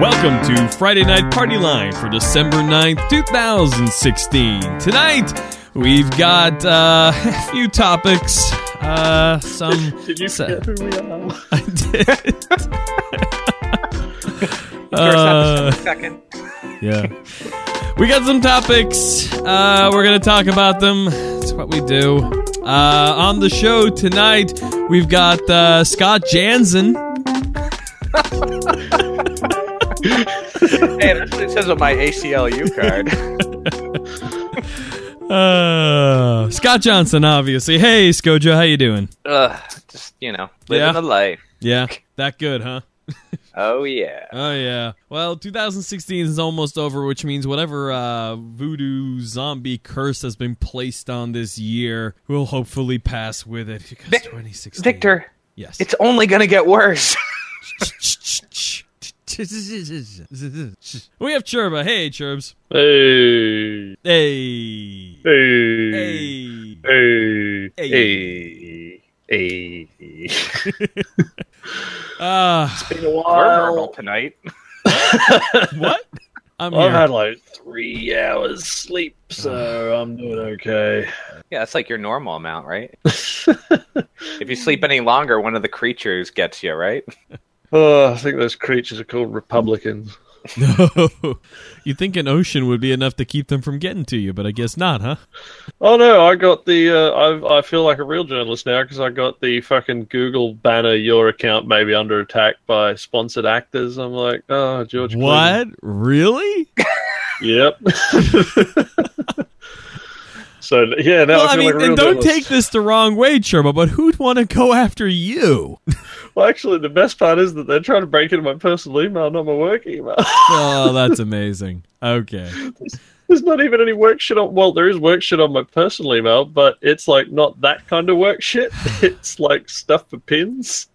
Welcome to Friday Night Party Line for December 9th, 2016. Tonight, we've got uh, a few topics. Uh, some. Did you so- forget who we are? I did. Uh, second. yeah. We got some topics. Uh, we're going to talk about them. That's what we do. Uh, on the show tonight, we've got uh, Scott Jansen. Hey, that's what it says on my ACLU card. Uh, Scott Johnson, obviously. Hey, Scojo, how you doing? Ugh, just you know, living Yeah. the life. Yeah, that good, huh? Oh yeah. Oh yeah. Well, 2016 is almost over, which means whatever uh, voodoo zombie curse has been placed on this year will hopefully pass with it. Because Vic- 2016. Victor, Yes. it's only gonna get worse. we have Churba. Hey, Churbs. Hey, Hey. hey, Hey. hey, hey, hey. Ah, Been a We're while. tonight. what? I'm I've had like three hours sleep, so I'm doing okay. Yeah, that's like your normal amount, right? If you sleep any longer, one of the creatures gets you, right? Oh, I think those creatures are called Republicans. No. you think an ocean would be enough to keep them from getting to you, but I guess not, huh? Oh no, I got the. Uh, I I feel like a real journalist now because I got the fucking Google banner. Your account may be under attack by sponsored actors. I'm like, oh, George. What? Really? Yep. so yeah, now well, I I mean, like a real and don't take this the wrong way, Churba, but who'd want to go after you? Well, actually, the best part is that they're trying to break into my personal email, not my work email. oh, that's amazing. Okay. There's not even any work shit on. Well, there is work shit on my personal email, but it's like not that kind of work shit. It's like stuff for pins.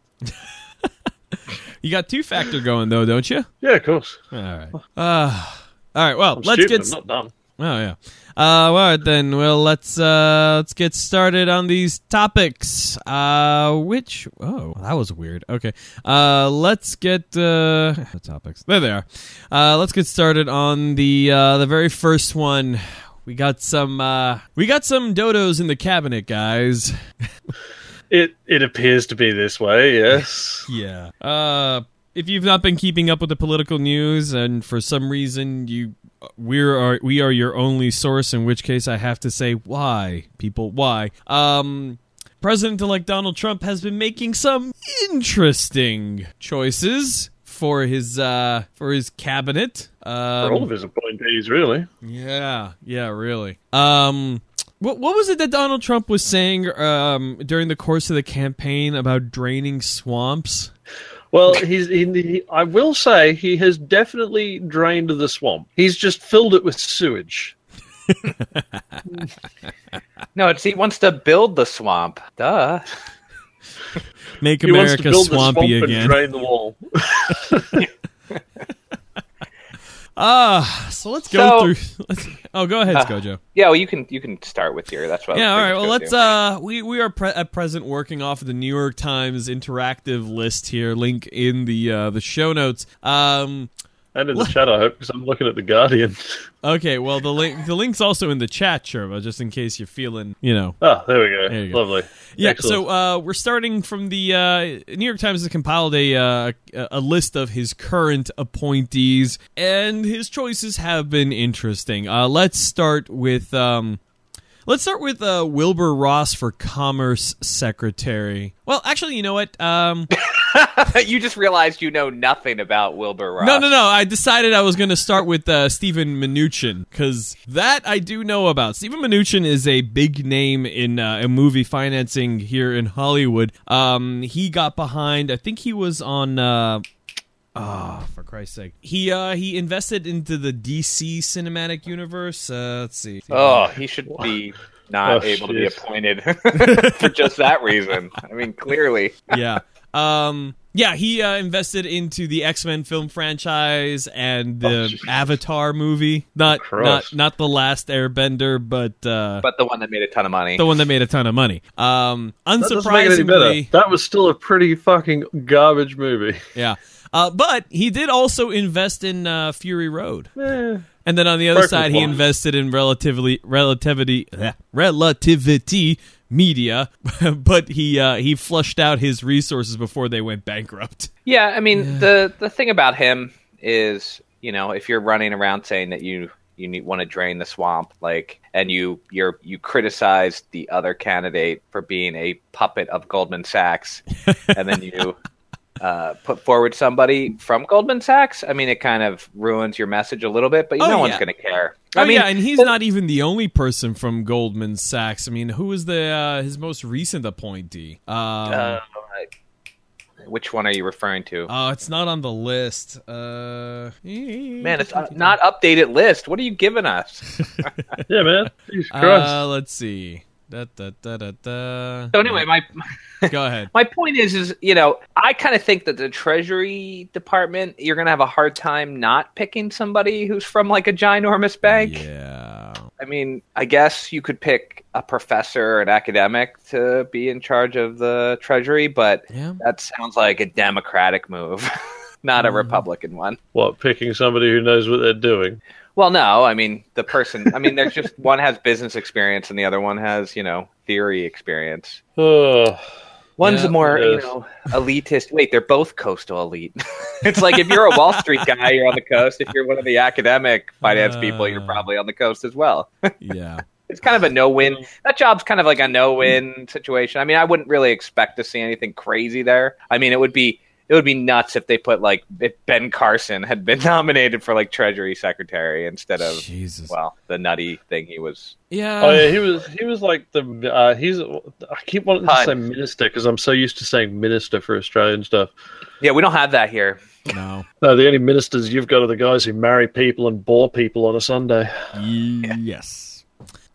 You got two factor going though, don't you? Yeah, of course. All right. Uh, all right. Well, I'm let's stupid, get. I'm not dumb. Oh yeah. Uh, well, all right then. Well, let's uh, let's get started on these topics. Uh, which oh, that was weird. Okay. Uh, let's get uh, the topics. There they are. Uh, let's get started on the uh, the very first one. We got some uh, we got some dodos in the cabinet, guys. It it appears to be this way. Yes. Yeah. Uh, if you've not been keeping up with the political news, and for some reason you we're we are your only source, in which case I have to say why, people, why? Um. President-elect Donald Trump has been making some interesting choices for his uh for his cabinet. Um, For all of his appointees, really. yeah, yeah, really. Um, what what was it that Donald Trump was saying um during the course of the campaign about draining swamps? Well, he's he, he, I will say he has definitely drained the swamp. He's just filled it with sewage. No, it's he wants to build the swamp. Duh. Make He wants to America build the swamp swampy and again. drain the wall. Ah, so let's go So- through. Let's, oh, go ahead, Uh, Scojo. Yeah, well, you can you can start with your. That's what. Yeah, all right. Well, let's. to. Uh, we we are pre- at present working off of the New York Times interactive list here. Link in the uh, the show notes. Um. And in the chat, I hope, because I'm looking at the Guardian. Okay. Well, the link the link's also in the chat, Churba, just in case you're feeling, you know, Ah, there we go. There you go. Lovely. Yeah, Excellent. so uh, we're starting from the uh, New York Times has compiled a uh, a list of his current appointees, and his choices have been interesting. Uh, let's start with um, let's start with uh, Wilbur Ross for Commerce Secretary. Well, actually, you know what? Um, you just realized you know nothing about Wilbur Ross. no, no, no. I decided I was going to start with uh, Steven Mnuchin because that I do know about. Steven Mnuchin is a big name in uh, in movie financing here in Hollywood. Um, he got behind. I think he was on. Uh, Oh, for Christ's sake! He uh he invested into the DC cinematic universe. Uh, let's see. Oh, he should be not Oh, able to be appointed for just that reason. I mean, clearly. yeah. Um. Yeah, he uh, invested into the X Men film franchise and the Oh. Avatar movie. Not not not the last Airbender, but uh, But the one that made a ton of money. the one that made a ton of money. Um, That doesn't make it any better. unsurprisingly, That was still a pretty fucking garbage movie. yeah. Uh, but he did also invest in uh, Fury Road. Eh, And then on the other Perfect side, he invested in relatively relativity eh, relativity media, but he uh, he flushed out his resources before they went bankrupt. Yeah, I mean the the thing about him is, you know, if you're running around saying that you you need, want to drain the swamp, like, and you you're you criticize the other candidate for being a puppet of Goldman Sachs, and then you uh, put forward somebody from Goldman Sachs. I mean, it kind of ruins your message a little bit, but Oh, no one's yeah. going to care. Oh I mean, yeah, and he's not even the only person from Goldman Sachs. I mean, who was the uh, his most recent appointee? Um, uh, which one are you referring to? oh, it's not on the list. Uh, Man, it's uh, not updated list. What are you giving us? yeah, man. Uh, let's see. Da, da, da, da, da. So anyway, my Go ahead. my point is, is you know, I kind of think that the Treasury Department, you're going to have a hard time not picking somebody who's from like a ginormous bank. Yeah. I mean, I guess you could pick a professor, an academic, to be in charge of the Treasury, but Yeah. that sounds like a Democratic move, not a Mhm. Republican one. what, picking somebody who knows what they're doing? Well, no, I mean the person. I mean, there's just one has business experience and the other one has, you know, theory experience. One's Yeah, a more, you know, elitist. Wait, they're both coastal elite. it's like if you're a Wall Street guy, you're on the coast. If you're one of the academic finance people, you're Uh. probably on the coast as well. Yeah. It's kind of a no-win. That job's kind of like a no-win situation. I mean, I wouldn't really expect to see anything crazy there. I mean, it would be it would be nuts if they put like if Ben Carson had been nominated for like Treasury Secretary instead of Jesus. well, the nutty thing he was. yeah. oh yeah, he was he was like the uh, he's I keep wanting to say minister because I'm so used to saying minister for Australian stuff. Yeah, we don't have that here. No. No, the only ministers you've got are the guys who marry people and bore people on a Sunday. Yes.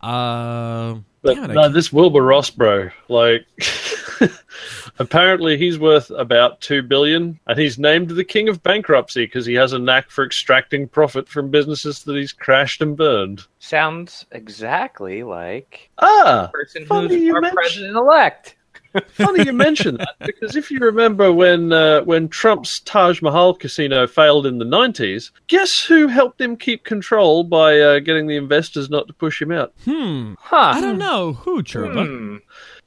Uh, But damn it, no, can't- this Wilbur Ross bro, like, apparently he's worth about two billion, and he's named the king of bankruptcy because he has a knack for extracting profit from businesses that he's crashed and burned. Sounds exactly like Ah, the person Funny who's you our mention- president elect. funny you mention that because if you remember when uh, when Trump's Taj Mahal casino failed in the nineties, guess who helped him keep control by uh, getting the investors not to push him out? hmm. Huh. I don't know who Churba. Hmm.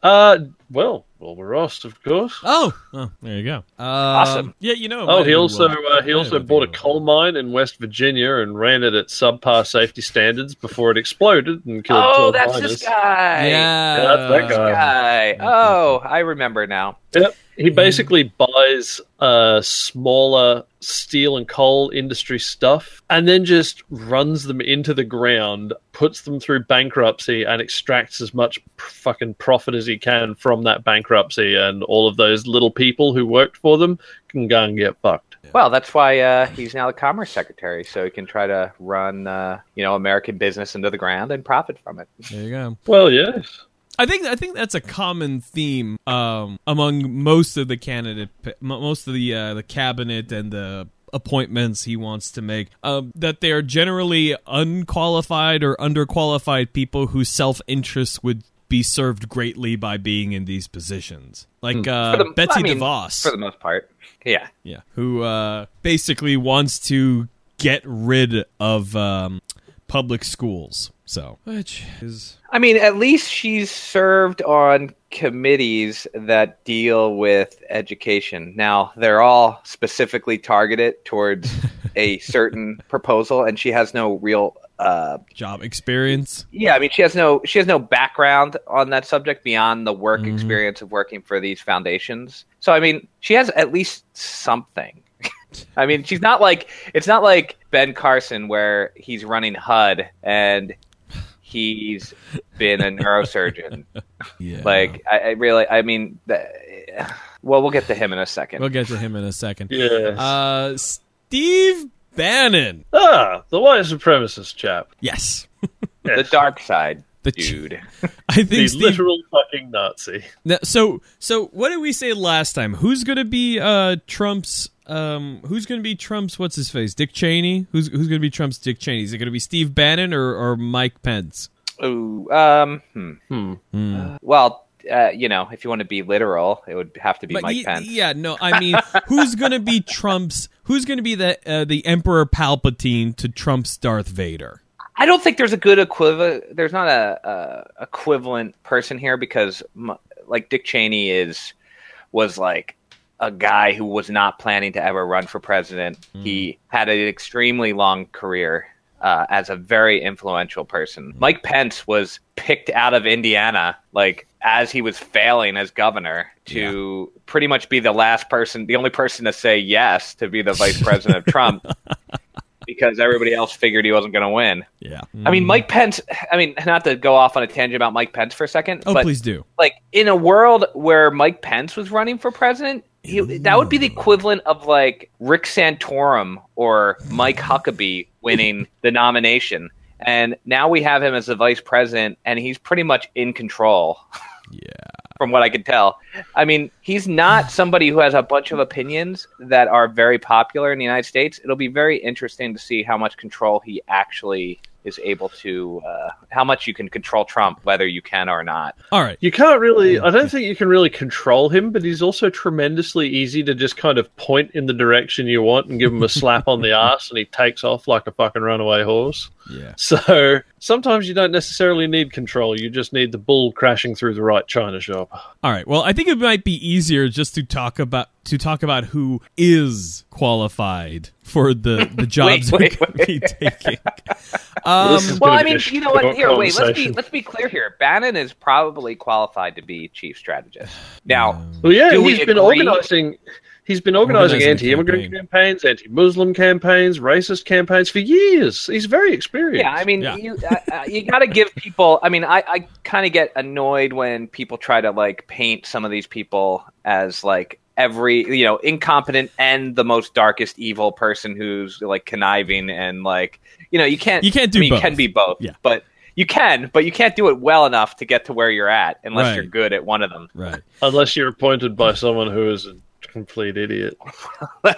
Uh, well, Wilbur Ross, of course. Oh, oh, there you go. Um, Awesome. Yeah, you know. Oh, he also uh, he also bought a coal mine in West Virginia and ran it at subpar safety standards before it exploded and killed Oh, that's miners. this guy. Yeah, Yeah, that's that guy. Guy. Oh, I remember now. Yep. He basically buys uh, smaller steel and coal industry stuff and then just runs them into the ground, puts them through bankruptcy, and extracts as much fucking profit as he can from that bankruptcy. And all of those little people who worked for them can go and get fucked. Well, that's why uh, he's now the commerce secretary, so he can try to run, uh, you know, American business into the ground and profit from it. There you go. Well, yes. I think I think that's a common theme um, among most of the candidate, most of the uh, the cabinet and the appointments he wants to make. Um, that they are generally unqualified or underqualified people whose self interest would be served greatly by being in these positions, like uh, the- Betsy I mean, DeVos. for the most part. Yeah. Yeah, who uh, basically wants to get rid of um, public schools. So, which is I mean, at least she's served on committees that deal with education. Now, they're all specifically targeted towards a certain proposal, and she has no real. Uh, job experience. yeah, I mean, she has no she has no background on that subject beyond the work Mhm. experience of working for these foundations. So, I mean, she has at least something. I mean, she's not like it's not like Ben Carson where he's running HUD and he's been a neurosurgeon. Yeah, Like I, I really, I mean, the, well, we'll get to him in a second. we'll get to him in a second. Yes. Uh, Steve Bannon. ah, the white supremacist chap. Yes, The dark side, the dude. I The think Steve. literal fucking Nazi. Now, so so what did we say last time? Who's gonna be uh Trump's um who's gonna be Trump's what's his face? Dick Cheney? Who's who's gonna be Trump's Dick Cheney? Is it gonna be Steve Bannon or, or Mike Pence? Ooh, um, hmm. Hmm. Hmm. well, uh, you know, if you want to be literal, it would have to be But Mike ye- Pence. yeah, no, I mean, who's going to be Trump's? Who's going to be the uh, the Emperor Palpatine to Trump's Darth Vader? I don't think there's a good equivalent. There's not a, a equivalent person here because, m- like Dick Cheney is was like a guy who was not planning to ever run for president. Hmm. He had an extremely long career uh, as a very influential person. Hmm. Mike Pence was picked out of Indiana like as he was failing as governor to pretty much be the last person, the only person to say yes to be the vice president of Trump. Because everybody else figured he wasn't going to win. Yeah, I mean, hmm. Mike Pence. I mean, not to go off on a tangent about Mike Pence for a second, Oh, but please do. like in a world where Mike Pence was running for president, he, that would be the equivalent of like Rick Santorum or Mike mm. Huckabee winning the nomination. And now we have him as the vice president, and he's pretty much in control. Yeah. From what I can tell, I mean, he's not somebody who has a bunch of opinions that are very popular in the United States. It'll be very interesting to see how much control he actually is able to, uh, how much you can control Trump, whether you can or not. All right. You can't really. I don't think you can really control him, but he's also tremendously easy to just kind of point in the direction you want and give him a slap on the ass, and he takes off like a fucking runaway horse. Yeah. So sometimes you don't necessarily need control; you just need the bull crashing through the right china shop. All right. Well, I think it might be easier just to talk about to talk about who is qualified for the the jobs wait, we're gonna be taking. Um, Well, I mean, you know what? Here, wait. Let's be let's be clear here. Bannon is probably qualified to be chief strategist. Now, Well, yeah, Do we he's been agree? organizing. He's been organizing Organizing anti-immigrant campaign. campaigns, anti-Muslim campaigns, racist campaigns for years. He's very experienced. yeah, I mean, Yeah. you uh, uh, you got to give people. I mean, I, I kind of get annoyed when people try to like paint some of these people as like every you know incompetent and the most darkest evil person who's like conniving and like you know you can't You can't do I mean, both. You can be both. Yeah. but. You can, but you can't do it well enough to get to where you're at unless Right. you're good at one of them. right. unless you're appointed by someone who is a complete idiot.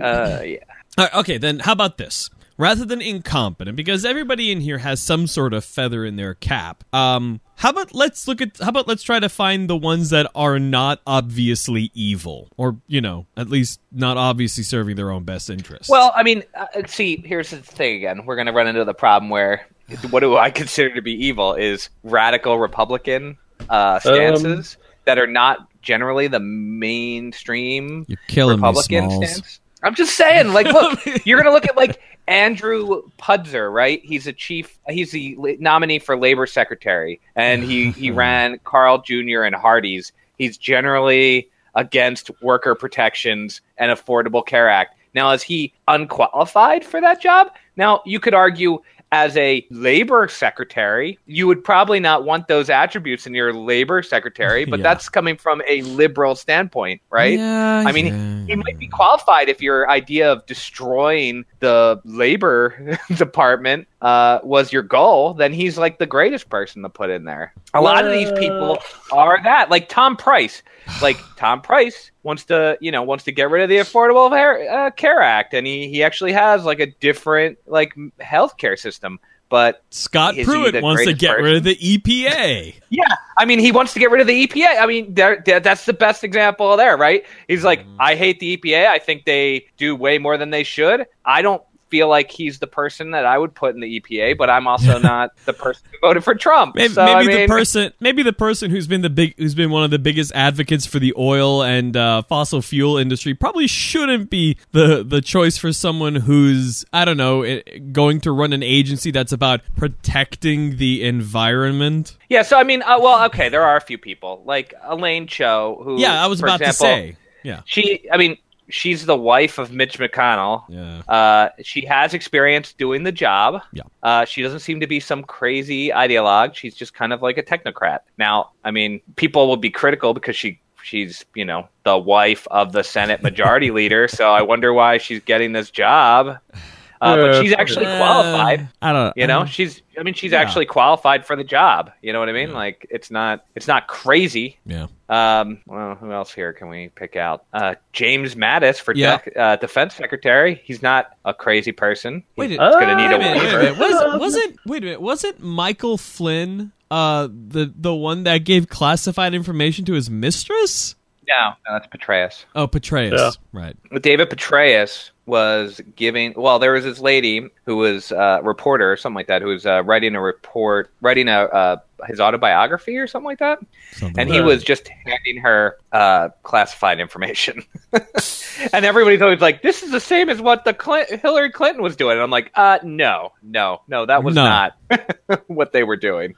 Uh, yeah. All right, okay, then how about this? Rather than incompetent, because everybody in here has some sort of feather in their cap. Um, how about let's look at how about let's try to find the ones that are not obviously evil, or you know, at least not obviously serving their own best interests. Well, I mean, uh, see, here's the thing again. We're going to run into the problem where what do I consider to be evil is radical Republican uh, stances that are not generally the mainstream you're killing Republican me, stance. I'm just saying, like, look, you're going to look at like Andrew Puzder, right? He's a chief. He's the nominee for labor secretary, and he he ran Carl Jr. and Hardee's. He's generally against worker protections and Affordable Care Act. Now, is he unqualified for that job? Now, you could argue as a labor secretary, you would probably not want those attributes in your labor secretary, but Yeah. that's coming from a liberal standpoint, right? Yeah, I mean, yeah, he might be qualified if your idea of destroying the labor department uh, was your goal. Then he's like the greatest person to put in there. A lot of these people are that, like Tom Price. Like Tom Price wants to, you know, wants to get rid of the Affordable Care, uh, Care Act, and he he actually has like a different like healthcare system. But Scott Pruitt wants to get rid of the EPA. Yeah, I mean, he wants to get rid of the EPA. I mean, there, there- that's the best example there, right? He's like, I hate the EPA. I think they do way more than they should. I don't feel like he's the person that I would put in the EPA, but I'm also not the person who voted for Trump. Maybe, so, maybe I mean, the person, maybe the person who's been the big, who's been one of the biggest advocates for the oil and uh, fossil fuel industry, probably shouldn't be the the choice for someone who's, I don't know, eh, going to run an agency that's about protecting the environment. Yeah, so I mean, uh, well, okay, there are a few people like Elaine Chao, who, Yeah, I was about to say. Yeah, she. I mean, she's the wife of Mitch McConnell. yeah. Uh, she has experience doing the job. Yeah. Uh, she doesn't seem to be some crazy ideologue. She's just kind of like a technocrat. Now, I mean, people will be critical because she she's you know the wife of the Senate Majority Leader. So I wonder why she's getting this job. Uh, but she's actually Uh, qualified. I don't. Know. You know, uh, she's. I mean, she's Yeah. actually qualified for the job. You know what I mean? Like, it's not. It's not crazy. yeah. Um, well, who else here can we pick out? Uh, James Mattis for Yeah. dec- uh, defense secretary. He's not a crazy person. Wait, He's it- going to need Uh, a Wait a minute, wait a minute. Was, wasn't wait a minute? Wasn't Michael Flynn uh, the the one that gave classified information to his mistress? No, no, that's Petraeus. Oh, Petraeus. Yeah. Right. David Petraeus was giving. Well, there was this lady who was a reporter, or something like that, who was uh, writing a report, writing a uh, his autobiography or something like that, Something and like he that. was just handing her uh, classified information. and everybody's always like, "This is the same as what the Clin- Hillary Clinton was doing." And I'm like, "Uh, no, no, no, that was No. not what they were doing."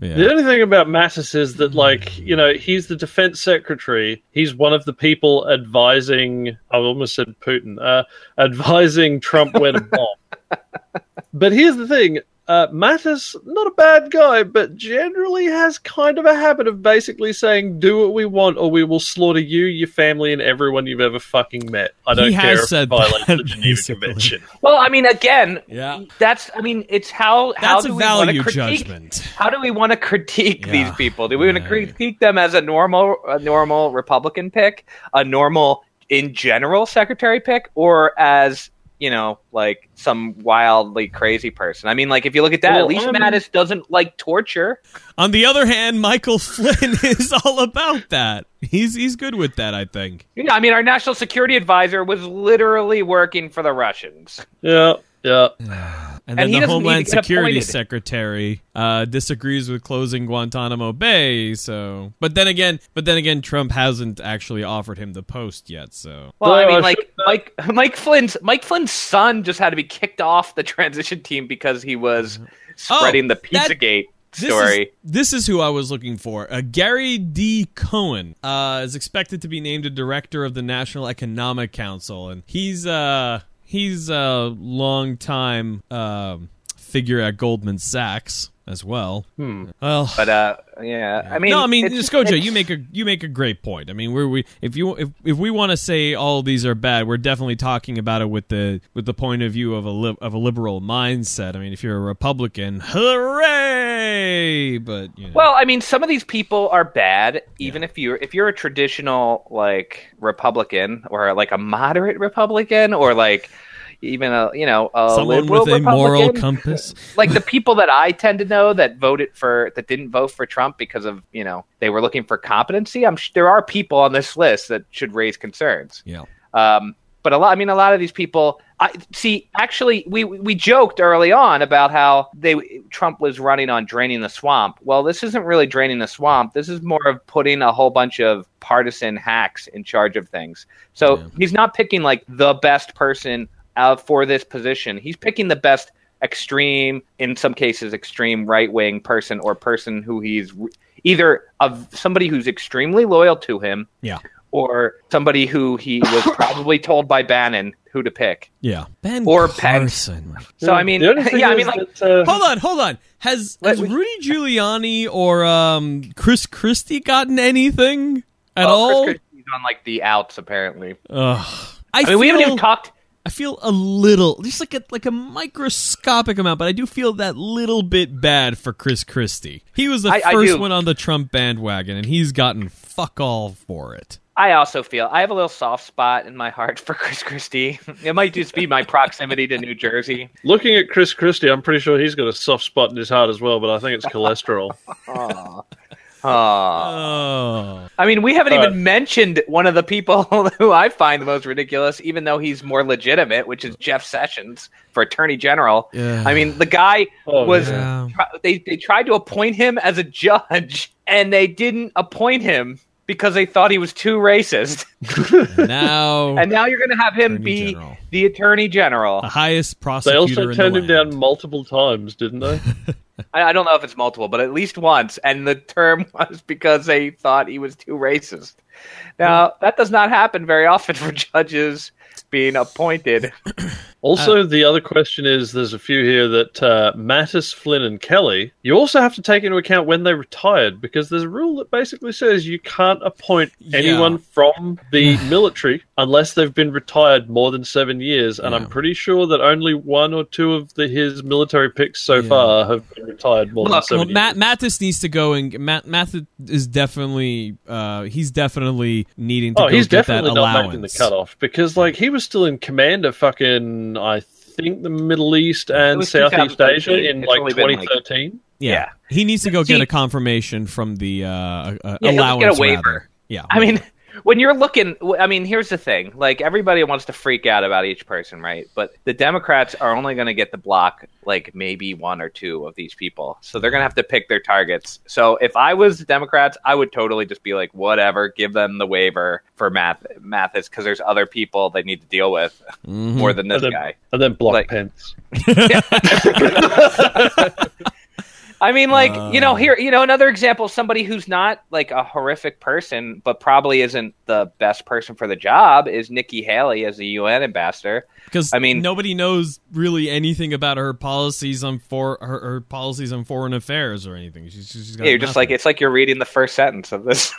Yeah. The only thing about Mattis is that, like, you know, he's the defense secretary. He's one of the people advising, I almost said Putin, uh, advising Trump where to bomb. but here's the thing uh, Mattis, not a bad guy, but generally has kind of a habit of basically saying, do what we want or we will slaughter you, your family, and everyone you've ever fucking met. I don't He care has if said it violates the Geneva basically. Convention. Well, I mean, again, Yeah. that's. I mean, it's how how That's do a we want to critique judgment. How do we want to critique Yeah. these people? Do we want to critique them as a normal, a normal Republican pick, a normal in general secretary pick, or as you know, like some wildly crazy person? I mean, like if you look at that, Well, at least um, Mattis doesn't like torture. On the other hand, Michael Flynn is all about that. He's he's good with that, I think. Yeah, I mean, our national security advisor was literally working for the Russians. Yeah, yeah. And And then he the Homeland Security appointed. Secretary uh, disagrees with closing Guantanamo Bay. So, but then again, but then again, Trump hasn't actually offered him the post yet. So, Well, Well, I I mean, like Mike Mike Flynn's Mike Flynn's son just had to be kicked off the transition team because he was spreading the Oh, that- Pizzagate this story. Is, this is who I was looking for. Uh, Gary D. Cohn uh, is expected to be named a director of the National Economic Council, and he's uh he's a long time um figure at Goldman Sachs as well. Hmm. Well, But uh, yeah, I mean, no, I mean, it's- you make a you make a great point. I mean, we're we if you if if we want to say all these are bad, we're definitely talking about it with the with the point of view of a li- of a liberal mindset. I mean, if you're a Republican, hooray! But you know, Well, I mean, some of these people are bad. Even if you're if you're a traditional like Republican or like a moderate Republican or like even a you know a someone with a moral compass. like the people that I tend to know that voted for that didn't vote for Trump because of you know they were looking for competency. I'm sh- there are people on this list that should raise concerns. Yeah. Um, but a lot, I mean, a lot of these people. I see. Actually, we we joked early on about how they Trump was running on draining the swamp. Well, this isn't really draining the swamp. This is more of putting a whole bunch of partisan hacks in charge of things. So Yeah. he's not picking like the best person uh, for this position. He's picking the best extreme, in some cases, extreme right wing person or person who he's re- either of somebody who's extremely loyal to him Yeah. or somebody who he was probably told by Bannon who to pick. Yeah. Ben Or Pence. Carson. So I mean, The only thing yeah, I mean, like, that, uh, Hold on, hold on. Has, Let- has Rudy Giuliani or um, Chris Christie gotten anything at well, all? Chris Christie's on like the outs apparently. Ugh. I mean, we haven't even talked. I feel a little, just like a like a microscopic amount, but I do feel that little bit bad for Chris Christie. He was the I- I first do. one on the Trump bandwagon, and he's gotten fuck all for it. I also feel I have a little soft spot in my heart for Chris Christie. It might just be my proximity to New Jersey. looking at Chris Christie, I'm pretty sure he's got a soft spot in his heart as well, but I think it's cholesterol. Aw. Aw. Oh, I mean, we haven't Uh, even mentioned one of the people who I find the most ridiculous, even though he's more legitimate, which is Jeff Sessions for Attorney General. Yeah. I mean, the guy Oh, was yeah. they they tried to appoint him as a judge, and they didn't appoint him because they thought he was too racist. now And now you're going to have him Attorney be General. the Attorney General. the highest They prosecutor also in turned the him land. down multiple times, didn't they? I, I don't know if it's multiple, but at least once. And the term was because they thought he was too racist. Now, that does not happen very often for judges being appointed. Also, the other question is there's a few here that uh, Mattis, Flynn, and Kelly, you also have to take into account when they retired because there's a rule that basically says you can't appoint Yeah. anyone from the military unless they've been retired more than seven years. And Yeah. I'm pretty sure that only one or two of the, his military picks so Yeah. far have been retired more Look, than Well, seven Matt years. Mattis needs to go and Matt Mattis is definitely uh he's definitely needing to Oh, go he's definitely not allowance. making the cutoff because, like, he was still in command of fucking, I think, the Middle East and Southeast Asia in It's like only been, like- 2013. Yeah. He needs to go See- get a confirmation from the uh, uh, Yeah, he'll allowance. get a waiver. rather. Yeah. I mean, when you're looking, I mean, here's the thing: like everybody wants to freak out about each person, right? But the Democrats are only going to get the block like maybe one or two of these people, so they're going to have to pick their targets. So if I was the Democrats, I would totally just be like, whatever, give them the waiver for Math Mattis because there's other people they need to deal with Mhm. more than this And then- guy. And then block Like- Pence. I mean, like you know, Uh. here you know another example: somebody who's not like a horrific person, but probably isn't the best person for the job is Nikki Haley as the UN ambassador. because I mean- nobody knows really anything about her policies on for her, her policies on foreign affairs or anything. She's, she's got Yeah, you're just like it's like you're reading the first sentence of this.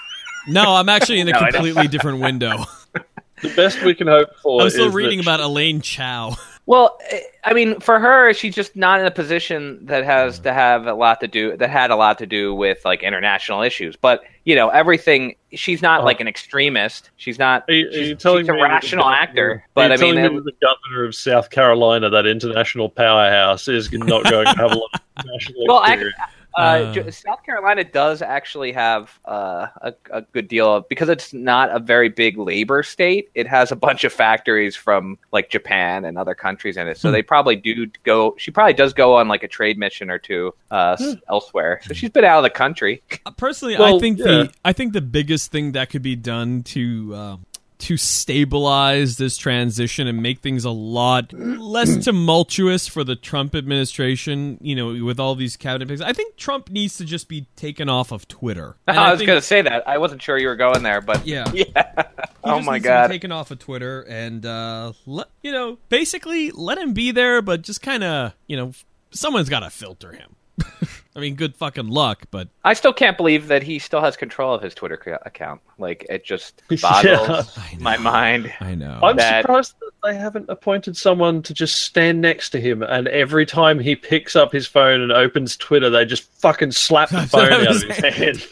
no, I'm actually in a No, completely different window. The best we can hope for. I'm still is reading that about Elaine Chao. well, I mean, for her, she's just not in a position that has to have a lot to do that had a lot to do with like international issues. But you know, everything. She's not Oh. like an extremist. She's not. Are you, are she's, you telling she's a me that the rational governor- actor. But I mean, telling me that the governor of South Carolina, that international powerhouse, is not going to have a lot of national Well, I- experience? Uh, Uh, J- South Carolina does actually have uh, a, a good deal of because it's not a very big labor state. It has a bunch of factories from like Japan and other countries in it, so Hmm. they probably do go. She probably does go on like a trade mission or two uh, Hmm. elsewhere. So she's been out of the country. Uh, Personally, I think yeah. the I think the biggest thing that could be done to uh, to stabilize this transition and make things a lot less tumultuous for the Trump administration, you know, with all these cabinet picks. I think Trump needs to just be taken off of Twitter. And I was going to say that. I wasn't sure you were going there, but Yeah. yeah. Oh my needs to be god. taken off of Twitter and uh, let you know, basically let him be there, but just kind of you know, someone's got to filter him. I mean, good fucking luck, but I still can't believe that he still has control of his Twitter ca- account. Like it just boggles I know. my mind. I know. I'm that- surprised that they haven't appointed someone to just stand next to him, and every time he picks up his phone and opens Twitter, they just fucking slap the phone out of his hand.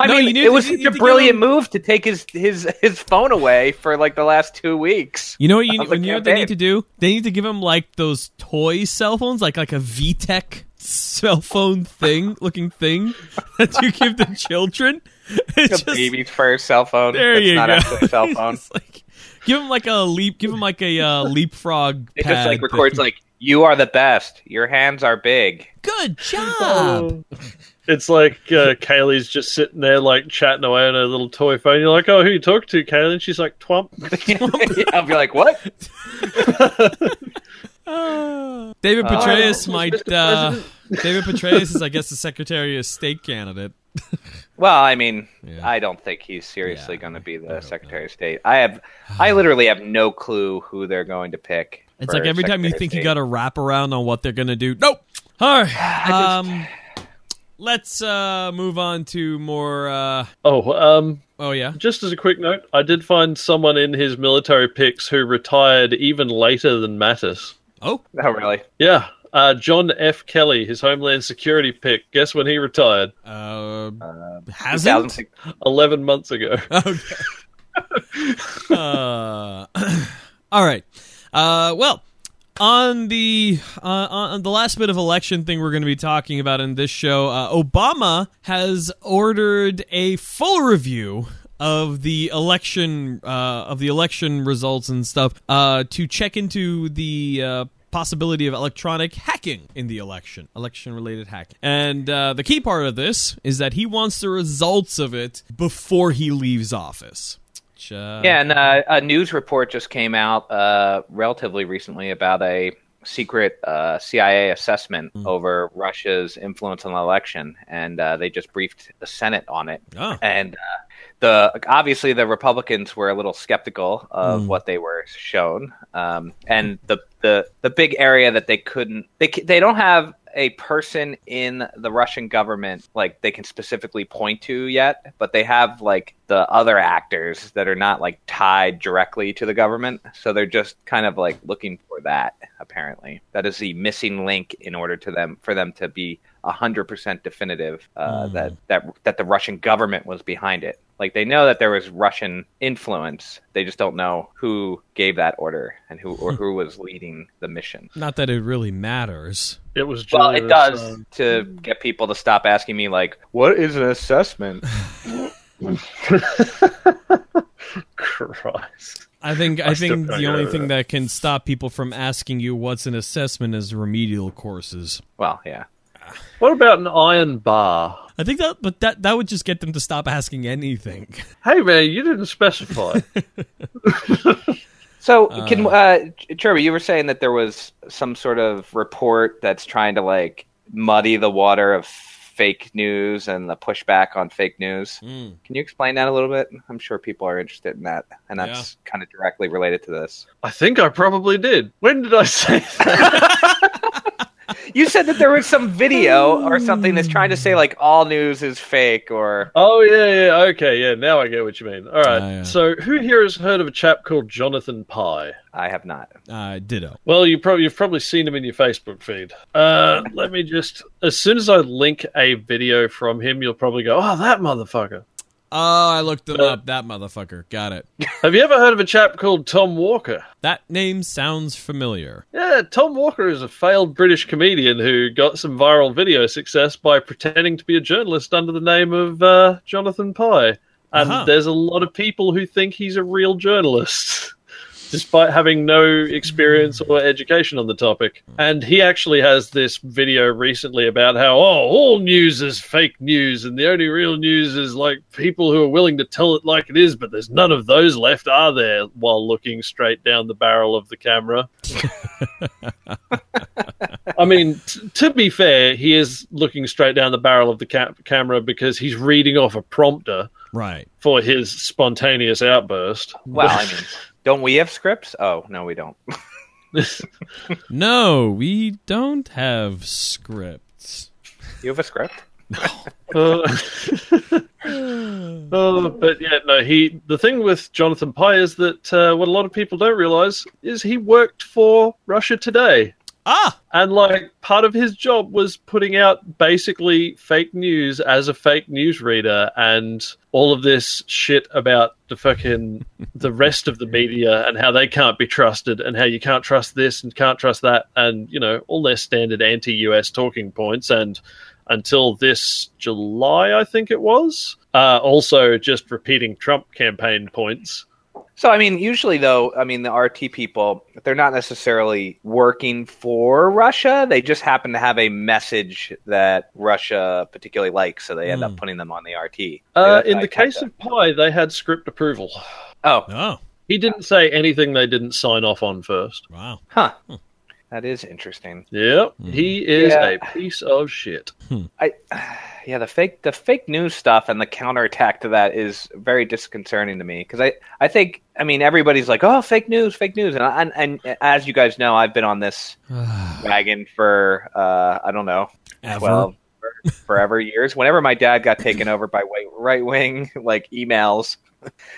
I No, mean, you it was such a brilliant him- move to take his his his phone away for like the last two weeks. You know what you, of you know what they need to do? They need to give him like those toy cell phones, like like a VTech cell phone thing looking thing that you give to children. It's A just- baby's first cell phone. there that's you not go. actually a cell phone. Like, give him like a leap. Give him like a uh, leapfrog. It pad just like thing. records like you are the best. Your hands are big. Good job. Oh. It's like uh, Kaylee's just sitting there, like chatting away on her little toy phone. You're like, "Oh, who you talk to, Kaylee?" And she's like, "Twump." I'll be like, what? David Uh, Petraeus Mr. might. Uh, David Petraeus is, I guess, the Secretary of State candidate. Well, I mean, Yeah. I don't think he's seriously Yeah, going to be the hope Secretary of State. I have, I literally have no clue who they're going to pick. It's like every time you Secretary of think you got a wrap around on what they're gonna do. Nope. All right. Um, let's uh, move on to more. Uh, Oh, um, oh yeah. just as a quick note, I did find someone in his military picks who retired even later than Mattis. Oh, Oh, really? Yeah, uh, John F. Kelly, his Homeland Security pick. Guess when he retired? uh, Uh, hasn't. Eleven months ago. Okay. uh, all right. Uh, well, on the uh, on the last bit of election thing we're going to be talking about in this show, uh, Obama has ordered a full review of the election uh, of the election results and stuff uh, to check into the uh, possibility of electronic hacking in the election, election related hacking. And uh, the key part of this is that he wants the results of it before he leaves office. Which, uh, Yeah, and uh, a news report just came out uh, relatively recently about a secret uh, CIA assessment Mm. over Russia's influence on the election, and uh, they just briefed the Senate on it. Oh. And uh, the obviously the Republicans were a little skeptical of Mm. what they were shown, um, and the the the big area that they couldn't they they don't have a person in the Russian government like they can specifically point to yet, but they have like the other actors that are not like tied directly to the government. So they're just kind of like looking for that apparently. That is the missing link in order to them for them to be 100% definitive uh, Hmm. that that that the Russian government was behind it. Like they know that there was Russian influence. They just don't know who gave that order and who or who was leading the mission. Not that it really matters. It was just, Well, it does um, to get people to stop asking me like, "What is an assessment?" Christ. I think I, I think the only thing that. that can stop people from asking you what's an assessment is remedial courses. well, yeah. What about an iron bar? I think that, but that that would just get them to stop asking anything. Hey man, you didn't specify. So, can uh, Cherby, you were saying that there was some sort of report that's trying to like muddy the water of fake news and the pushback on fake news. Mm. Can you explain that a little bit? I'm sure people are interested in that, and that's kind of directly related to this. I think I probably did. When did I say that? You said that there was some video or something that's trying to say like all news is fake, or oh yeah, yeah, okay, yeah. Now I get what you mean. All right. Ah, yeah. So, who here has heard of a chap called Jonathan Pye? I have not. Uh, ditto. Well, you probably you've probably seen him in your Facebook feed. Uh, let me just as soon as I link a video from him, you'll probably go, "Oh, that motherfucker." Oh, I looked him Uh, up. That motherfucker. Got it. Have you ever heard of a chap called Tom Walker? That name sounds familiar. Yeah, Tom Walker is a failed British comedian who got some viral video success by pretending to be a journalist under the name of uh, Jonathan Pye. And Uh-huh. there's a lot of people who think he's a real journalist, despite having no experience or education on the topic. And he actually has this video recently about how, oh, all news is fake news, and the only real news is like people who are willing to tell it like it is, but there's none of those left, are there? While looking straight down the barrel of the camera. I mean, t- to be fair, he is looking straight down the barrel of the ca- camera because he's reading off a prompter Right. for his spontaneous outburst. Well, I mean, don't we have scripts? Oh no, we don't. No, we don't have scripts. You have a script? Uh, oh, but yeah, no. He the thing with Jonathan Pye is that uh, what a lot of people don't realize is he worked for Russia Today. Ah, And like part of his job was putting out basically fake news as a fake news reader and all of this shit about the fucking the rest of the media and how they can't be trusted and how you can't trust this and can't trust that and you know all their standard anti-US talking points and until this July I think it was uh, also just repeating Trump campaign points. So I mean, usually though, I mean the RT people, they're not necessarily working for Russia. They just happen to have a message that Russia particularly likes, so they end Hmm. up putting them on the RT. Uh, in the case of Pye, they had script approval. oh, oh, He didn't say anything they didn't sign off on first. wow. huh, that is interesting. Yep, he is Yeah. a piece of shit. I, yeah, the fake the fake news stuff and the counterattack to that is very disconcerting to me because I, I think I mean everybody's like oh fake news fake news and, and and as you guys know I've been on this wagon for uh, I don't know Ever. twelve for- forever years. Whenever my dad got taken over by right wing like emails,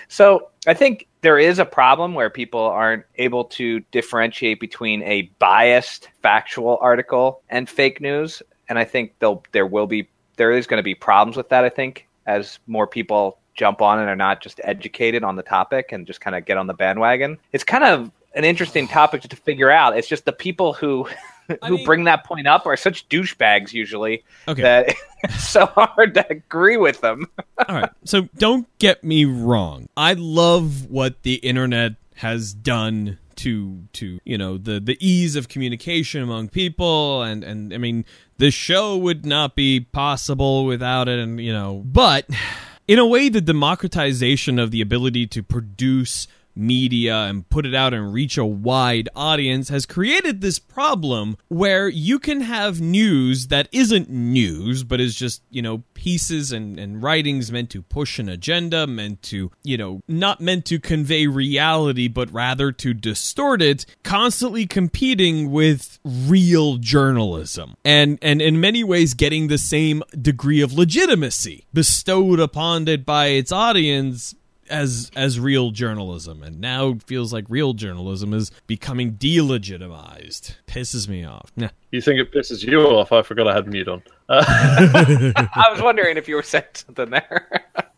so I think there is a problem where people aren't able to differentiate between a biased factual article and fake news, and I think they'll there will be there is going to be problems with that. I think as more people jump on and are not just educated on the topic and just kind of get on the bandwagon. It's kind of an interesting topic to figure out. It's just the people who who mean- bring that point up are such douchebags usually Okay. that it's so hard to agree with them. All right. So don't get me wrong. I love what the internet has done to to you know the the ease of communication among people. And and I mean the show would not be possible without it and you know. But in a way the democratization of the ability to produce media and put it out and reach a wide audience has created this problem where you can have news that isn't news but is just you know pieces and, and writings meant to push an agenda meant to you know not meant to convey reality but rather to distort it constantly competing with real journalism. And and in many ways getting the same degree of legitimacy bestowed upon it by its audience as as real journalism and now it feels like real journalism is becoming delegitimized pisses me off Nah. You think it pisses you off? I forgot I had mute on. Uh, I was wondering if you were saying something there.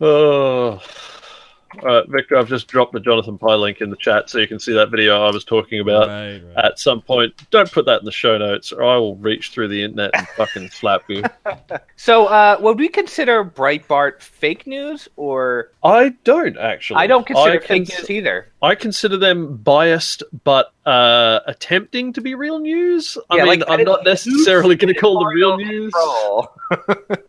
Oh. All right, Victor, I've just dropped the Jonathan Pye link in the chat so you can see that video I was talking about. Right, right. At some point, don't put that in the show notes, or I will reach through the internet and fucking slap you. So, uh, would we consider Breitbart fake news, or I don't actually. I don't consider I fake cons- news either? I consider them biased, but uh, attempting to be real news. I Yeah, mean, like, I'm not necessarily going to call them real news.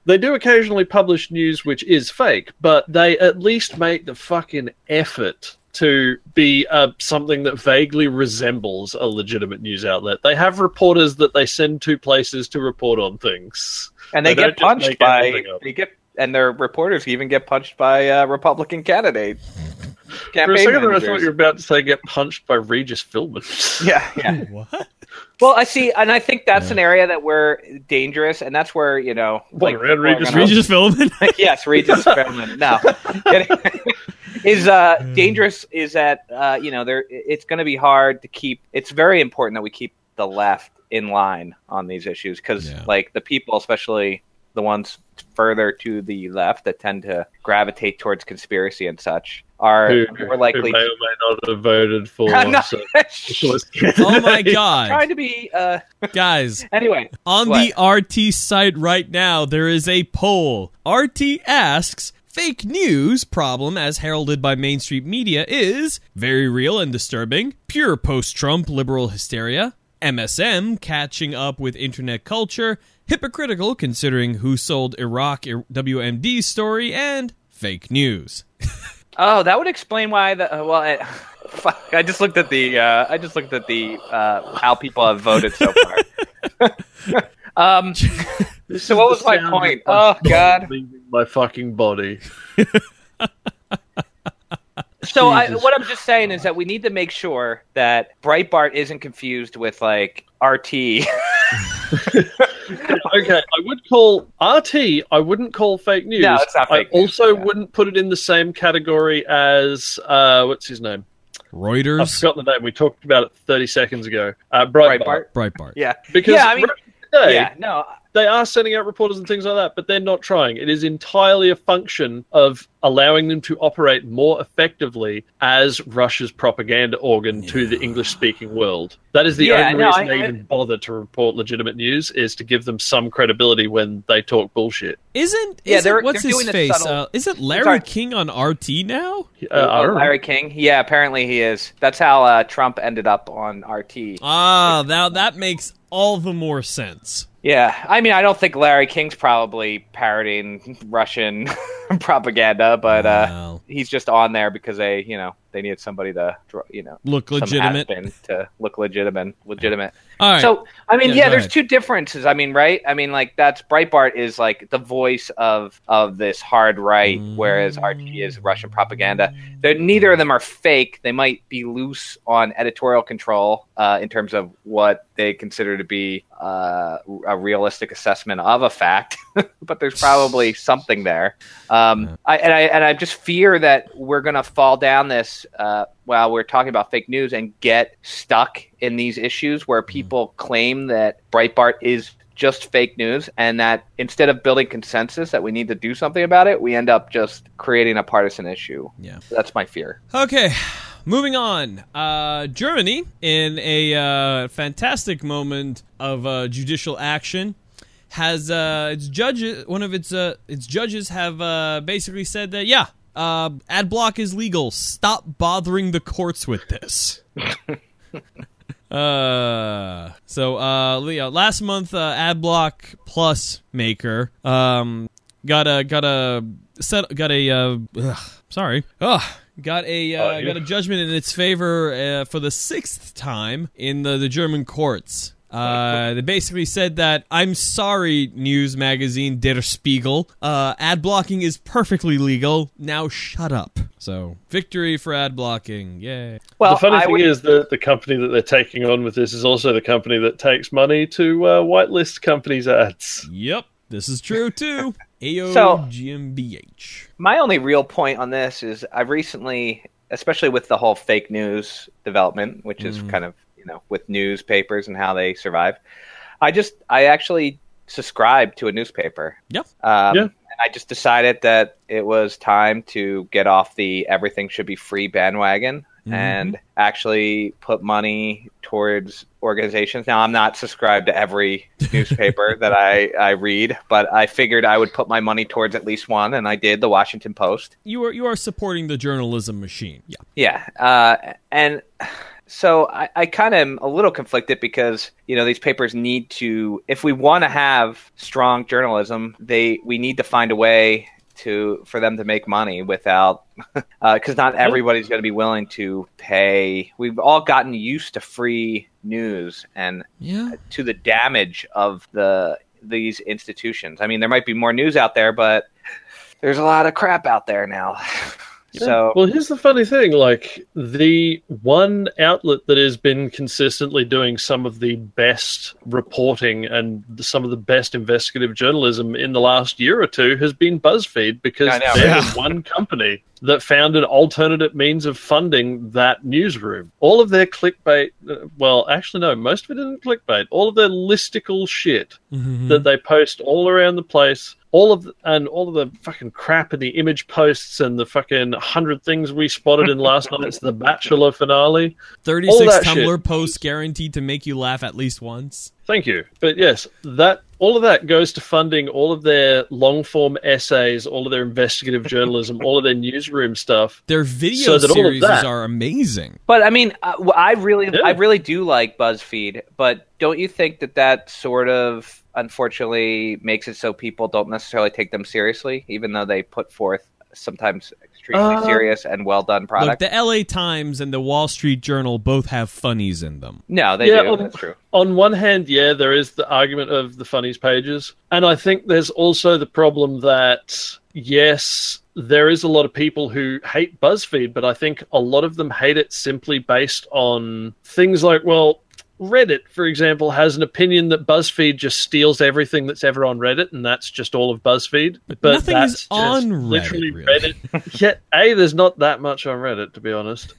They do occasionally publish news which is fake, but they at least make the fucking effort to be uh, something that vaguely resembles a legitimate news outlet. They have reporters that they send to places to report on things. and they, They get punched by they get and their reporters even get punched by uh, Republican candidates. For a Campaign second there, I thought you were about to say get punched by Regis Philbin. Yeah, yeah. What? Well, I see, and I think that's an area that we're dangerous, and that's where you know, What, like, around people are Regis gonna- Regis Philbin? yes, Regis Philbin. No, is uh dangerous. Is that uh you know there? It's going to be hard to keep. It's very important that we keep the left in line on these issues because Yeah. like the people, especially the ones further to the left that tend to gravitate towards conspiracy and such, are who, more likely. who may or may not have voted for not- some socialist oh my god. trying to be uh Guys, anyway. on What? the RT site right now, there is a poll. RT asks Fake news problem, as heralded by mainstream media, is very real and disturbing, pure post Trump liberal hysteria, MSM catching up with internet culture, hypocritical considering who sold Iraq WMD story, and fake news. Oh, that would explain why the uh, well. I, fuck, I just looked at the. Uh, I just looked at the uh, how people have voted so far. um. So what was my point? Oh, God. my fucking body. So I, what I'm just saying is that we need to make sure that Breitbart isn't confused with like RT. okay, I would call RT. I wouldn't call fake news. No, it's not fake I news, also yeah. wouldn't put it in the same category as uh, what's his name? Reuters. I Reuters, forgot the name. We talked about it 30 seconds ago. Uh, Breitbart. Breitbart. Breitbart. Yeah. Because Yeah, I mean- today, Yeah. No. They are sending out reporters and things like that, but they're not trying. It is entirely a function of allowing them to operate more effectively as Russia's propaganda organ to the English speaking world. That is the Yeah, only no, reason I- they I- even bother to report legitimate news is to give them some credibility when they talk bullshit. Isn't, Yeah, isn't they're- what's they're his doing face? subtle- Uh, isn't Larry Sorry. King on RT now? Uh, I. Larry King. Yeah. Apparently he is. That's how uh, Trump ended up on RT. Ah, now that makes all the more sense. Yeah, I mean, I don't think Larry King's probably parroting Russian propaganda, but uh, Wow. he's just on there because they, you know, they needed somebody to, you know, Look legitimate. to look legitimate. Legitimate. All right. So, I mean, Yeah, yeah, there's ahead. two differences. I mean, right? I mean, like that's Breitbart is like the voice of of this hard right, whereas RT is Russian propaganda. They're, neither of them are fake. They might be loose on editorial control uh, in terms of what they consider to be uh, a realistic assessment of a fact, but there's probably something there. Um, I, and I and I just fear that we're gonna fall down this uh, while we're talking about fake news and get stuck in these issues where people claim that Breitbart is just fake news and that instead of building consensus that we need to do something about it, we end up just creating a partisan issue. Yeah. That's my fear. Okay, moving on. Uh, Germany, in a uh, fantastic moment of uh, judicial action, has uh, its judges. One of its uh, its judges have uh, basically said that yeah, uh, ad block is legal. Stop bothering the courts with this. Uh, so uh, Eyeo, last month, uh, AdBlock Plus maker um got a got a set got a uh, ugh, sorry, ugh, got a uh, yeah. got a judgment in its favor uh, for the sixth time in the the German courts. Uh, they basically said that I'm sorry, news magazine Der Spiegel. Uh, ad blocking is perfectly legal. Now shut up. So victory for ad blocking. Yay. Well, the funny I thing would- is that the company that they're taking on with this is also the company that takes money to uh, whitelist companies' ads. Yep, this is true too. Eyeo So- GmbH. my only real point on this is I've recently, especially with the whole fake news development, which is kind of you know with newspapers and how they survive. I just I actually subscribed to a newspaper. Yep. Um, Yeah. And I just decided that it was time to get off the everything should be free bandwagon Mhm. and actually put money towards organizations. Now, I'm not subscribed to every newspaper that I, I read, but I figured I would put my money towards at least one, and I did. The Washington Post. You are you are supporting the journalism machine. Yeah. Yeah, uh, and so I, I kind of am a little conflicted because you know these papers need to, if we want to have strong journalism, they we need to find a way to for them to make money without uh, because not everybody's going to be willing to pay. We've all gotten used to free news and Yeah. Uh, to the damage of the these institutions. I mean, there might be more news out there, but there's a lot of crap out there now. So well, here's the funny thing: like the one outlet that has been consistently doing some of the best reporting and some of the best investigative journalism in the last year or two has been BuzzFeed because I they're yeah. the one company that found an alternate means of funding that newsroom. All of their clickbait, uh, well, actually, no, most of it isn't clickbait. All of their listicle shit Mhm. that they post all around the place. All of and all of the fucking crap in the image posts and the fucking hundred things we spotted in last night's The Bachelor finale. 36 Tumblr shit. posts guaranteed to make you laugh at least once. Thank you. But yes, that all of that goes to funding all of their long form essays, all of their investigative journalism, all of their newsroom stuff. Their video So that all of series that- are amazing. But I mean, I, w- I really, Yeah. I really do like BuzzFeed. But don't you think that that sort of unfortunately makes it so people don't necessarily take them seriously, even though they put forth sometimes extremely Uh, serious and well done Look, product? the LA Times and the Wall Street Journal both have funnies in them. no, they Yeah, do. um, That's true. on one hand, yeah, there is the argument of the funnies pages. And I think there's also the problem that, yes, there is a lot of people who hate BuzzFeed, but I think a lot of them hate it simply based on things like, well, Reddit, for example, has an opinion that BuzzFeed just steals everything that's ever on Reddit, and that's just all of BuzzFeed. But But, nothing that's is on Reddit, literally really. Reddit. Yet, A, there's not that much on Reddit, to be honest.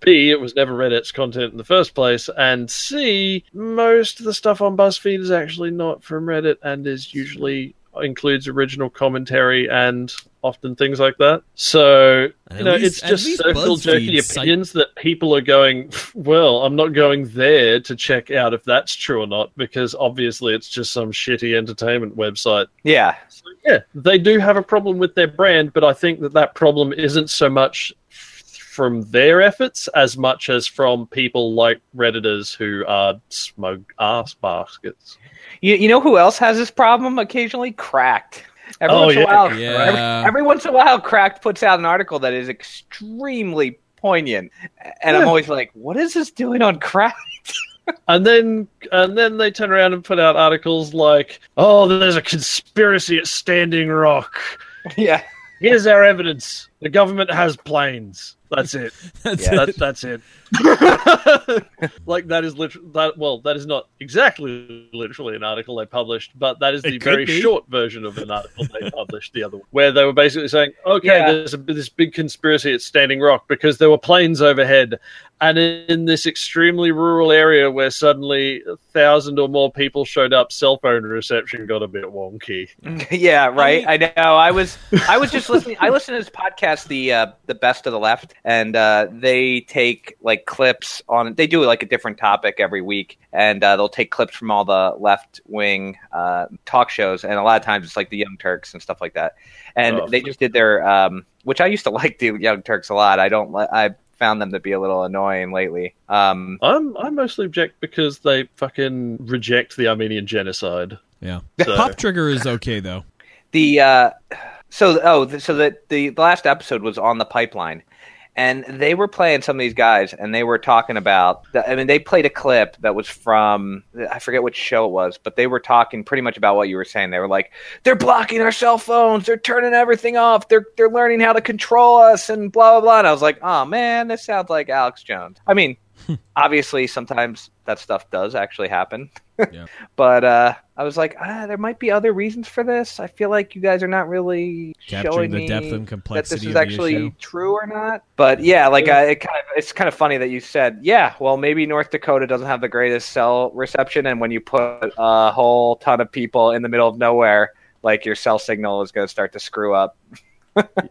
B, it was never Reddit's content in the first place. And C, most of the stuff on BuzzFeed is actually not from Reddit and is usually includes original commentary and often things like that. So, you know, least- it's just least circle jerky BuzzFeed cite- opinions that people are going, well, I'm not going there to check out if that's true or not because obviously it's just some shitty entertainment website. Yeah, So, yeah, they do have a problem with their brand, but I think that that problem isn't so much from their efforts as much as from people like redditors who are smug ass baskets. you, you know who else has this problem occasionally? Cracked. Every Oh, once in a yeah, while, yeah. every, every once in a while, Cracked puts out an article that is extremely poignant, and I'm always like, "What is this doing on Cracked?" And then and then they turn around and put out articles like, "Oh, there's a conspiracy at Standing Rock. yeah, Here's our evidence. The government has planes. That's it. That's Yeah. it. That, that's it. like that is literally that. Well, that is not exactly literally an article they published, but that is the very be. short version of an article they published the other, one, where they were basically saying, "Okay, Yeah. there's a, this big conspiracy at Standing Rock because there were planes overhead, and in this extremely rural area where suddenly a thousand or more people showed up, cell phone reception got a bit wonky." yeah, right. I mean- I, know. I was, I was just listening. I listened to this podcast, the uh, the best of the left, and uh, they take like clips on. They do like a different topic every week, and uh, they'll take clips from all the left wing uh, talk shows, and a lot of times it's like the Young Turks and stuff like that. And Oh. they just did their, um, which I used to like the Young Turks a lot. I don't. li- I found them to be a little annoying lately. Um, I'm I mostly object because they fucking reject the Armenian genocide. Yeah. So- Pop Trigger is okay though. the uh so oh so that the, last episode was on the pipeline and they were playing some of these guys and they were talking about the, i mean they played a clip that was from i forget which show it was but they were talking pretty much about what you were saying. They were like they're blocking our cell phones. They're turning everything off. They're they're learning how to control us and blah blah blah. And i was like oh man this sounds like alex jones. I mean obviously sometimes that stuff does actually happen Yeah. but uh, I was like, ah, there might be other reasons for this. I feel like you guys are not really Capturing showing the me depth and complexity that this is actually true or not. But yeah, like I, it kind of, it's kind of funny that you said, yeah, well, maybe North Dakota doesn't have the greatest cell reception, and when you put a whole ton of people in the middle of nowhere, like your cell signal is going to start to screw up.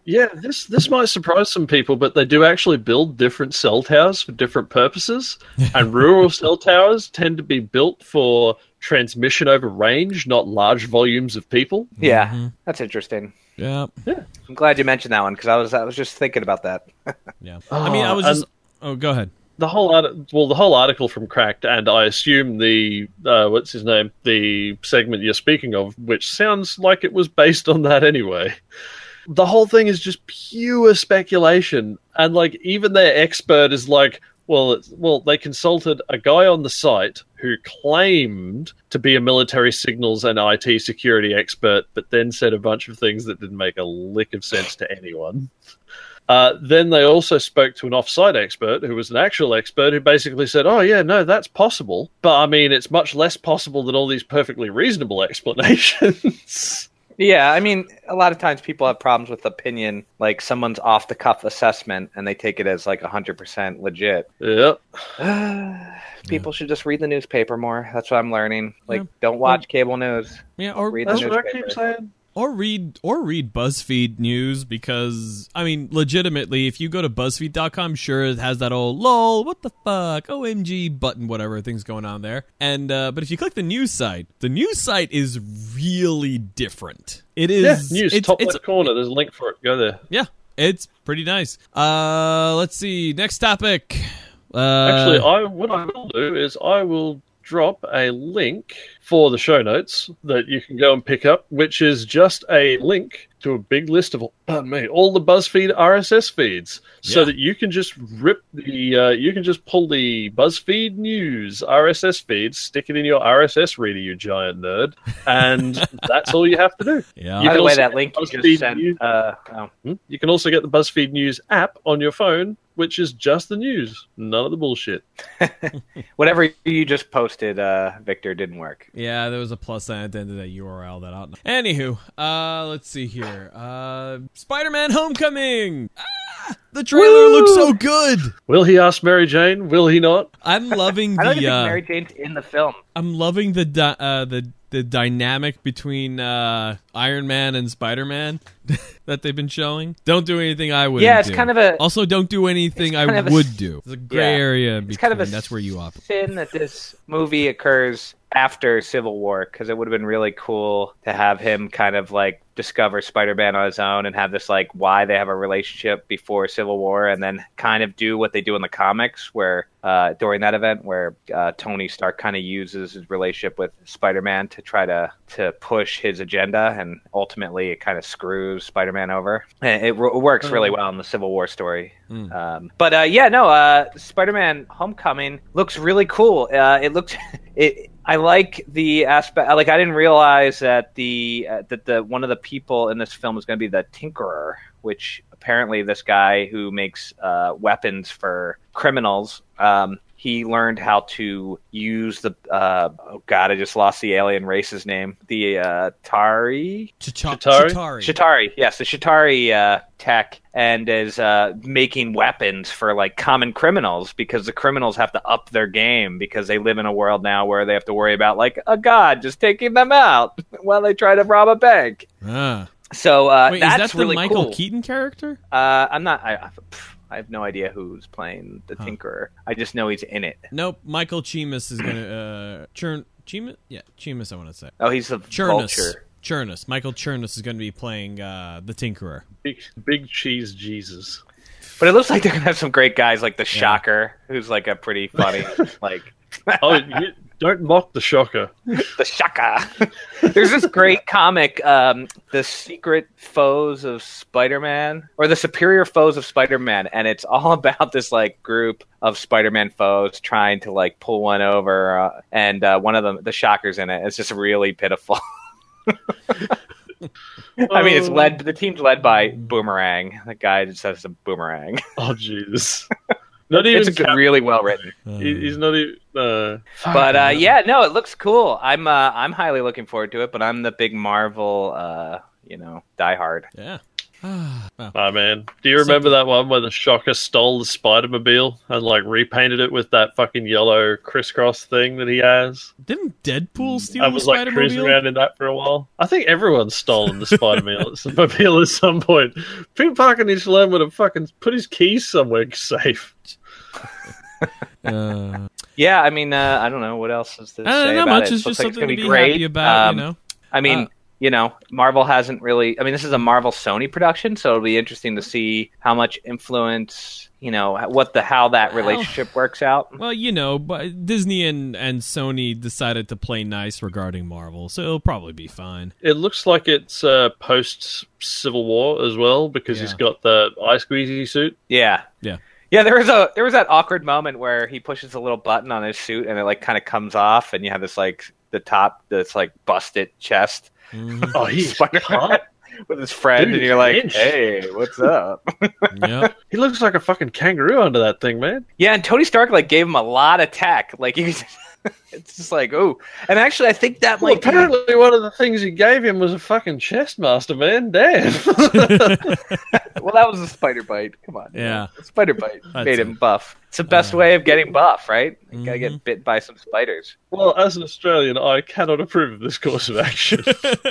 yeah, this this might surprise some people, but they do actually build different cell towers for different purposes. and rural cell towers tend to be built for transmission over range, not large volumes of people. Yeah, Mhm. that's interesting. Yeah. yeah, I'm glad you mentioned that one because I was I was just thinking about that. Yeah. I mean, I was Oh, just. Oh, go ahead. the whole art- well, the whole article from Cracked, and I assume the uh, what's his name, the segment you're speaking of, which sounds like it was based on that anyway. The whole thing is just pure speculation, and like even their expert is like, well, well, they consulted a guy on the site who claimed to be a military signals and IT security expert, but then said a bunch of things that didn't make a lick of sense to anyone. Uh, then they also spoke to an offsite expert who was an actual expert who basically said, Oh, yeah, no, that's possible. But I mean, it's much less possible than all these perfectly reasonable explanations. Yeah, I mean, a lot of times people have problems with opinion, like someone's off the cuff assessment, and they take it as like 100% legit. yep. people should just read the newspaper more. That's what I'm learning. Like, Yeah. don't watch cable news. Yeah, or Read That's the what I newspaper. keep saying. or read or read BuzzFeed news because I mean, legitimately, if you go to BuzzFeed.com, sure it has that old lol, what the fuck, OMG button, whatever things going on there. And uh, but if you click the news site, the news site is really different. It Yeah, news, It's, top it's, left corner. There's a link for it. Go there. yeah, it's pretty nice. Uh, let's see. Next topic. Uh, Actually, I what I will do is I will drop a link for the show notes that you can go and pick up, which is just a link to a big list of pardon me, all the BuzzFeed RSS feeds, so Yeah. that you can just rip the uh, you can just pull the BuzzFeed news RSS feed, stick it in your RSS reader, you giant nerd, and that's all you have to do. yeah, You By the way, that link you BuzzFeed just sent. news. Uh, oh. Hmm? You can also get the BuzzFeed News app on your phone, which is just the news, none of the bullshit. Whatever you just posted, uh, Victor, didn't work. Yeah, there was a plus sign at the end of that URL that out. Anywho, uh, let's see here. Uh, Spider-Man: Homecoming. Ah, the trailer looks so good. Will he ask Mary Jane? Will he not? I'm loving I don't the. think Uh, Mary Jane's in the film. I'm loving the di- uh, the the dynamic between uh, Iron Man and Spider-Man that they've been showing. Don't do anything I would. Yeah, it's do. kind of a Also, don't do anything I of a would do. It's a gray yeah. area. it's kind of a that's where you operate. sin that this movie occurs after Civil War because it would have been really cool to have him kind of like discover Spider-Man on his own and have this like why they have a relationship before Civil War and then kind of do what they do in the comics where uh, during that event where uh, Tony Stark kind of uses his relationship with Spider-Man to try to to push his agenda and ultimately it kind of screws Spider-Man over. And it, it works really well in the Civil War story. Mm. Um, but uh, yeah, no, uh, Spider-Man: Homecoming looks really cool. Uh, it looks it. I like the aspect. Like I didn't realize that the uh, that the one of the people in this film is going to be the Tinkerer, which apparently this guy who makes uh, weapons for criminals. Um, he learned how to use the uh, oh god, I just lost the alien race's name. The uh, Tari Chita- Chitauri? Chitauri. Shatari, yes, the Shatari uh, tech, and is uh, making weapons for like common criminals because the criminals have to up their game because they live in a world now where they have to worry about like a god just taking them out while they try to rob a bank. Ah. So uh, Wait, that's is that the really Michael cool. Keaton character? Uh, I'm not. I, I, pff, I have no idea who's playing the Huh. Tinkerer. I just know he's in it. Nope. Michael Chimas is gonna uh Churn Chimas. Yeah, Chimas. I want to say Oh, he's the Chernus. vulture. Chernus. Michael Chernus is going to be playing uh, the Tinkerer. Big, big cheese Jesus. But it looks like they're gonna have some great guys like the Shocker, who's like a pretty funny like. Oh, you, don't mock the shocker. the shocker. There's this great comic, um, The Secret Foes of Spider-Man, or The Superior Foes of Spider-Man, and it's all about this like group of Spider-Man foes trying to like pull one over, uh, and uh, one of them, the Shocker's in it. It's just really pitiful. I mean, it's led. The team's led by Boomerang. The guy just has a boomerang. Oh Jesus! Not even. It's Cap- really well written. Uh, he's not even. Uh, But uh, yeah, no, it looks cool. I'm uh, I'm highly looking forward to it. But I'm the big Marvel, uh, you know, diehard. yeah. Oh man, do you remember that one where the Shocker stole the Spider-Mobile and like repainted it with that fucking yellow crisscross thing that he has? Didn't Deadpool steal I the was like cruising Spider-Mobile? around in that for a while. I think everyone's stolen the Spider-Mobile at some point. Peter Parker needs to learn where to fucking put his keys somewhere safe. Uh, Yeah, I mean, uh, I don't know what else is to I don't say know about much. it. It's Looks just like it's something gonna be be great. happy about, Um, you know. I mean, Uh, you know, Marvel hasn't really. I mean, this is a Marvel Sony production, so it'll be interesting to see how much influence, you know, what the how that Well- relationship works out. Well, you know, but Disney and, and Sony decided to play nice regarding Marvel, so it'll probably be fine. It looks like it's uh, post Civil War as well because he's got the eye squeezy suit. Yeah, Yeah. yeah. There was a there was that awkward moment where he pushes a little button on his suit and it like kind of comes off, and you have this like the top that's like busted chest Mhm. Oh, he's Spider-Man hot. with his friend, Dude, and you're like, inch. hey, what's up? yep. He looks like a fucking kangaroo under that thing, man. Yeah, and Tony Stark like gave him a lot of tech. Like he, it's just like oh, and actually I think that Well, might be- apparently one of the things he gave him was a fucking chest master, man. Damn. well, that was a spider bite. Come on, Yeah. a spider bite That's made him buff. It's the best Uh, way of getting buff, right? You gotta Mhm. get bit by some spiders. well, as an Australian, I cannot approve of this course of action.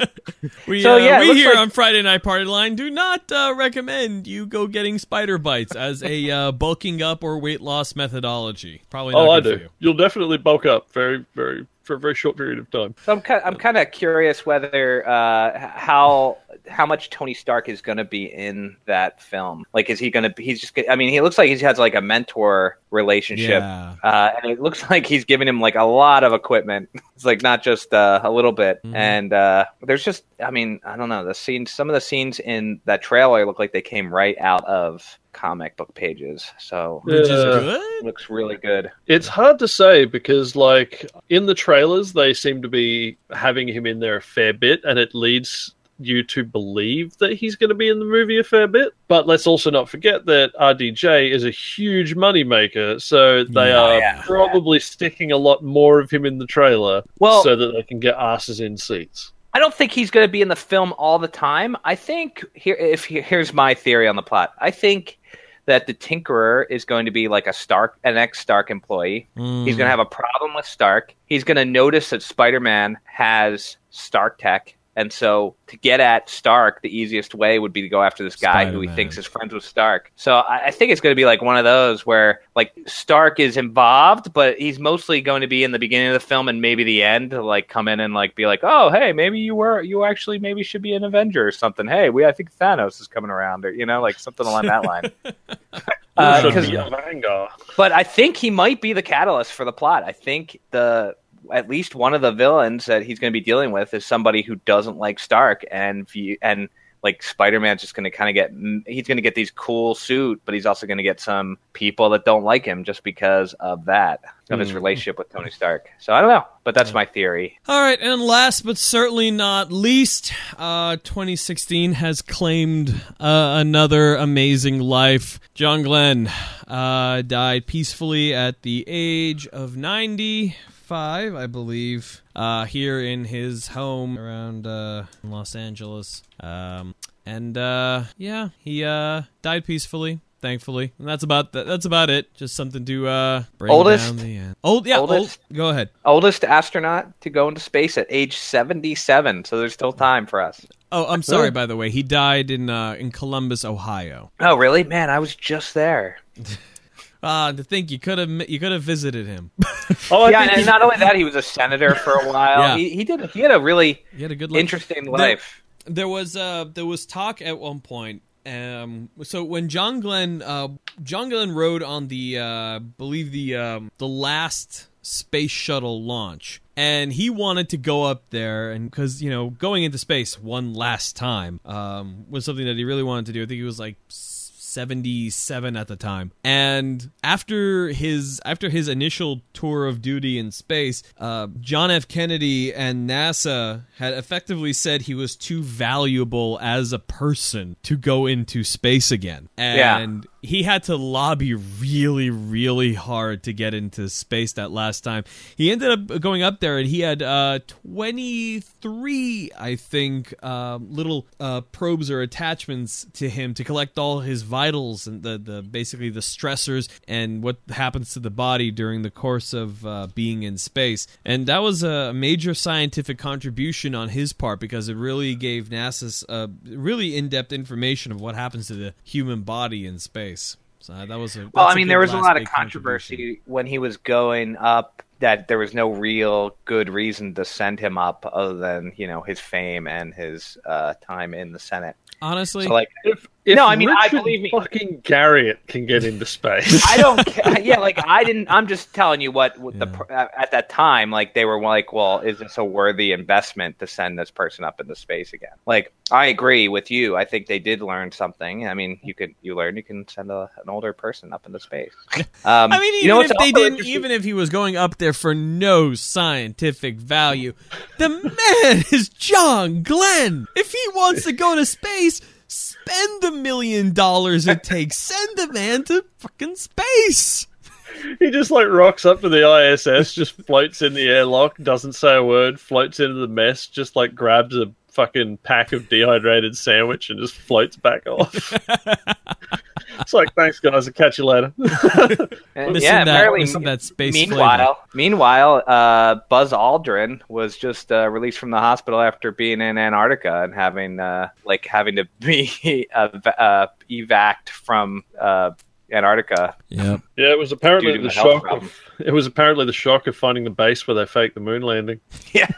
we So, uh, yeah, we here like- on Friday Night Party Line do not uh, recommend you go getting spider bites as a uh, bulking up or weight loss methodology. Probably not oh, I good for do. you. You'll definitely bulk up very, very for a very short period of time. So I'm kind, I'm kind of curious whether uh, how how much Tony Stark is going to be in that film. Like, is he going to? Be he's just. I mean, he looks like he has like a mentor relationship. Yeah. Uh, and it looks like he's giving him like a lot of equipment. It's like not just uh, a little bit. Mhm. And uh, there's just, I mean, I don't know. The scenes, some of the scenes in that trailer look like they came right out of comic book pages. So Which is good. looks really good. It's hard to say because, like, in the trailers, they seem to be having him in there a fair bit, and it leads you to believe that he's going to be in the movie a fair bit. But let's also not forget that RDJ is a huge moneymaker, so they are Yeah. probably sticking a lot more of him in the trailer Well- so that they can get asses in seats. I don't think he's going to be in the film all the time. I think here, if here's my theory on the plot. I think that the Tinkerer is going to be like a Stark, an ex Stark employee. He's Mm. going to have a problem with Stark. He's going to notice that Spider Man has Stark tech. And so, to get at Stark, the easiest way would be to go after this guy who he thinks is friends with Stark. So, I, I think it's going to be like one of those where, like, Stark is involved, but he's mostly going to be in the beginning of the film and maybe the end to like come in and like be like, "Oh, hey, maybe you were, you actually maybe should be an Avenger or something." Hey, we, I think Thanos is coming around, or you know, like something along that line. Uh, Should 'cause- be a but I think he might be the catalyst for the plot. I think the at least one of the villains that he's going to be dealing with is somebody who doesn't like Stark and view, and like Spider-Man's just going to kind of get he's going to get these cool suit, but he's also going to get some people that don't like him just because of that of his Hmm. relationship with Tony Stark. So I don't know, but that's my theory. All right, and last but certainly not least, uh, 2016 has claimed uh, another amazing life. John Glenn uh, died peacefully at the age of 95, I believe, uh, here in his home around uh, Los Angeles. Um, and uh, yeah, he uh, died peacefully. Thankfully, and that's about that, that's about it. Just something to uh, bring Oldest? down the end. Old, yeah, Oldest? old. Go ahead. Oldest astronaut to go into space at age 77, so there's still time for us. Oh, I'm sorry. By the way, he died in uh, in Columbus, Ohio. Oh, really? Man, I was just there. Ah, to think you could have you could have visited him. Oh, yeah, and not only that, he was a senator for a while. Yeah. he, he did. He had a really he had a good life. interesting life. There was uh there was talk at one point. Um, so when John Glenn uh John Glenn rode on the uh believe the um the last space shuttle launch and he wanted to go up there and because you know going into space one last time um was something that he really wanted to do i think he was like 77 at the time. And after his after his initial tour of duty in space uh, john f. Kennedy and nasa had effectively said he was too valuable as a person to go into space again. Yeah. He had to lobby really, really hard to get into space that last time. He ended up going up there, and he had uh, 23, I think, uh, little uh, probes or attachments to him to collect all his vitals and the, the basically the stressors and what happens to the body during the course of uh, being in space. And that was a major scientific contribution on his part because it really gave NASA uh, really in-depth information of what happens to the human body in space. So that was a Well, I mean, there was a lot of controversy when he was going up that there was no real good reason to send him up other than, you know, his fame and his uh, time in the Senate. Honestly, So, like, If, if No, I mean, I believe me. Fucking Garriott can get into space. I don't care. Yeah, like I didn't. I'm just telling you what, what the Yeah. pr- at at that time, like they were like, well, is this a worthy investment to send this person up into space again? Like I agree with you. I think they did learn something. I mean, you could you learn you can send a, an older person up into space. Um, I mean, even you know if what's they didn't, even if he was going up there for no scientific value, the man is John Glenn. If he wants to go to space, spend the million dollars it takes. Send the man to fucking space. he just like rocks up to the ISS, just floats in the airlock, doesn't say a word, floats into the mess, just like grabs a fucking pack of dehydrated sandwich and just floats back off. it's like, thanks guys, I'll catch you later. Missing yeah, that, apparently. missing that space meanwhile, meanwhile, uh, Buzz Aldrin was just uh, released from the hospital after being in Antarctica and having uh, like having to be uh, v- uh, evac from uh, Antarctica. Yep. yeah, it was apparently Due the shock of it was apparently the shock of finding the base where they faked the moon landing. Yeah,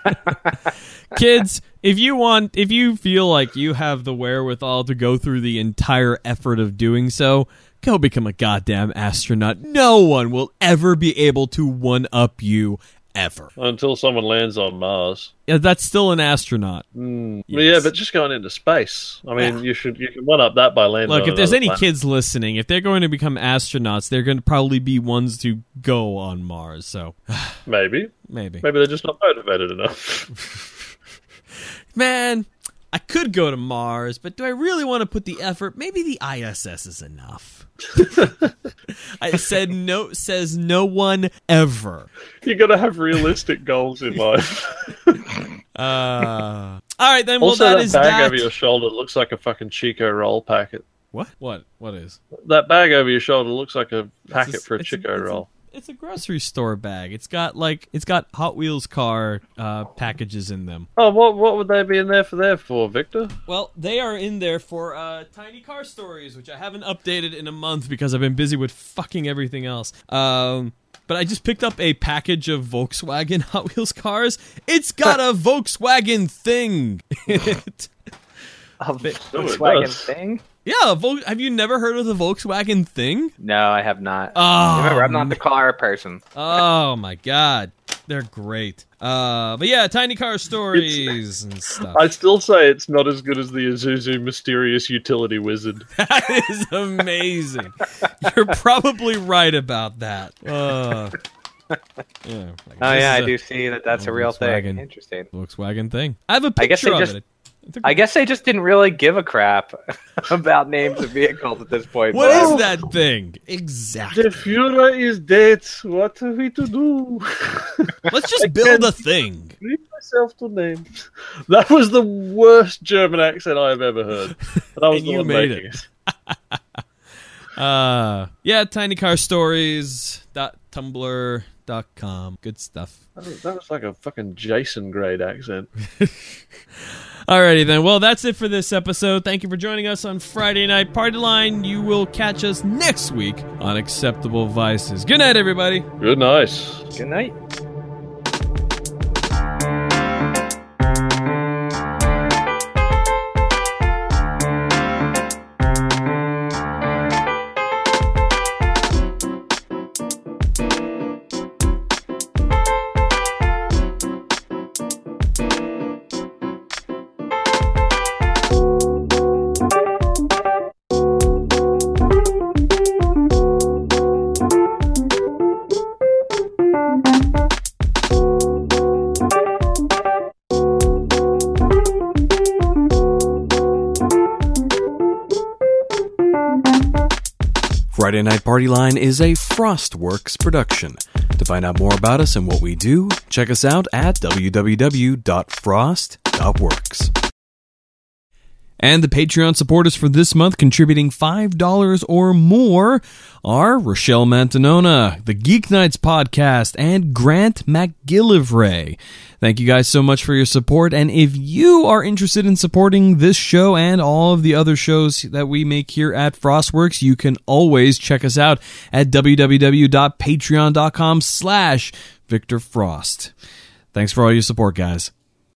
Kids, if you want, if you feel like you have the wherewithal to go through the entire effort of doing so, go become a goddamn astronaut. No one will ever be able to one up you ever. Until someone lands on Mars. Yeah, that's still an astronaut. Mm. Yes. Yeah, but just going into space. I mean, Yeah. you should you can one up that by landing. Look, if there's any planet. kids listening, if they're going to become astronauts, they're going to probably be ones to go on Mars. So maybe maybe, maybe they're just not motivated enough. man, I could go to Mars, but do I really want to put the effort? Maybe the ISS is enough. I said no. Says no one ever. you got to have realistic goals in life. Uh, all right, then. Well, also, that that is bag that. over your shoulder looks like a fucking Chiko roll packet. What? What? What is? That bag over your shoulder looks like a packet a- for a Chiko it's roll. It's a grocery store bag. It's got like it's got Hot Wheels car uh, packages in them. Oh, what what would they be in there for? There for Victor? Well, they are in there for uh, tiny car stories, which I haven't updated in a month because I've been busy with fucking everything else. Um, but I just picked up a package of Volkswagen Hot Wheels cars. It's got a Volkswagen thing. in it. a Volkswagen thing. Yeah, Vol- have you never heard of the Volkswagen thing? No, I have not. Oh, Remember, I'm not the car person. Oh my god, they're great. Uh, but yeah, tiny car stories and stuff. I still say it's not as good as the Isuzu mysterious utility wizard. That is amazing. You're probably right about that. Uh, yeah, like, Oh yeah, I do see that. That's a real Volkswagen. thing. Interesting. Volkswagen thing. I have a picture I guess they of just- it. It's a- I guess they just didn't really give a crap about names of vehicles at this point. what Well, is that thing exactly? The Führer is dead. What are we to do? Let's just build a thing. Leave myself to names. That was the worst German accent I've ever heard. That was And the you one made making it. Uh, yeah, tinycarstories.tumblr.com. Good stuff. That was, that was like a fucking Jason grade accent. Alrighty then. Well, that's it for this episode. Thank you for joining us on Friday Night Party Line. You will catch us next week on Acceptable Vices. Good night, everybody. Good night. Good Night Party Line is a Frostworks production. To find out more about us and what we do, check us out at www.frost.works. And the Patreon supporters for this month contributing $5 or more are Rochelle Mantanona, the Geek Nights podcast, and Grant McGillivray. Thank you guys so much for your support. And if you are interested in supporting this show and all of the other shows that we make here at Frostworks, you can always check us out at www.patreon.com slash Victor Frost. Thanks for all your support, guys.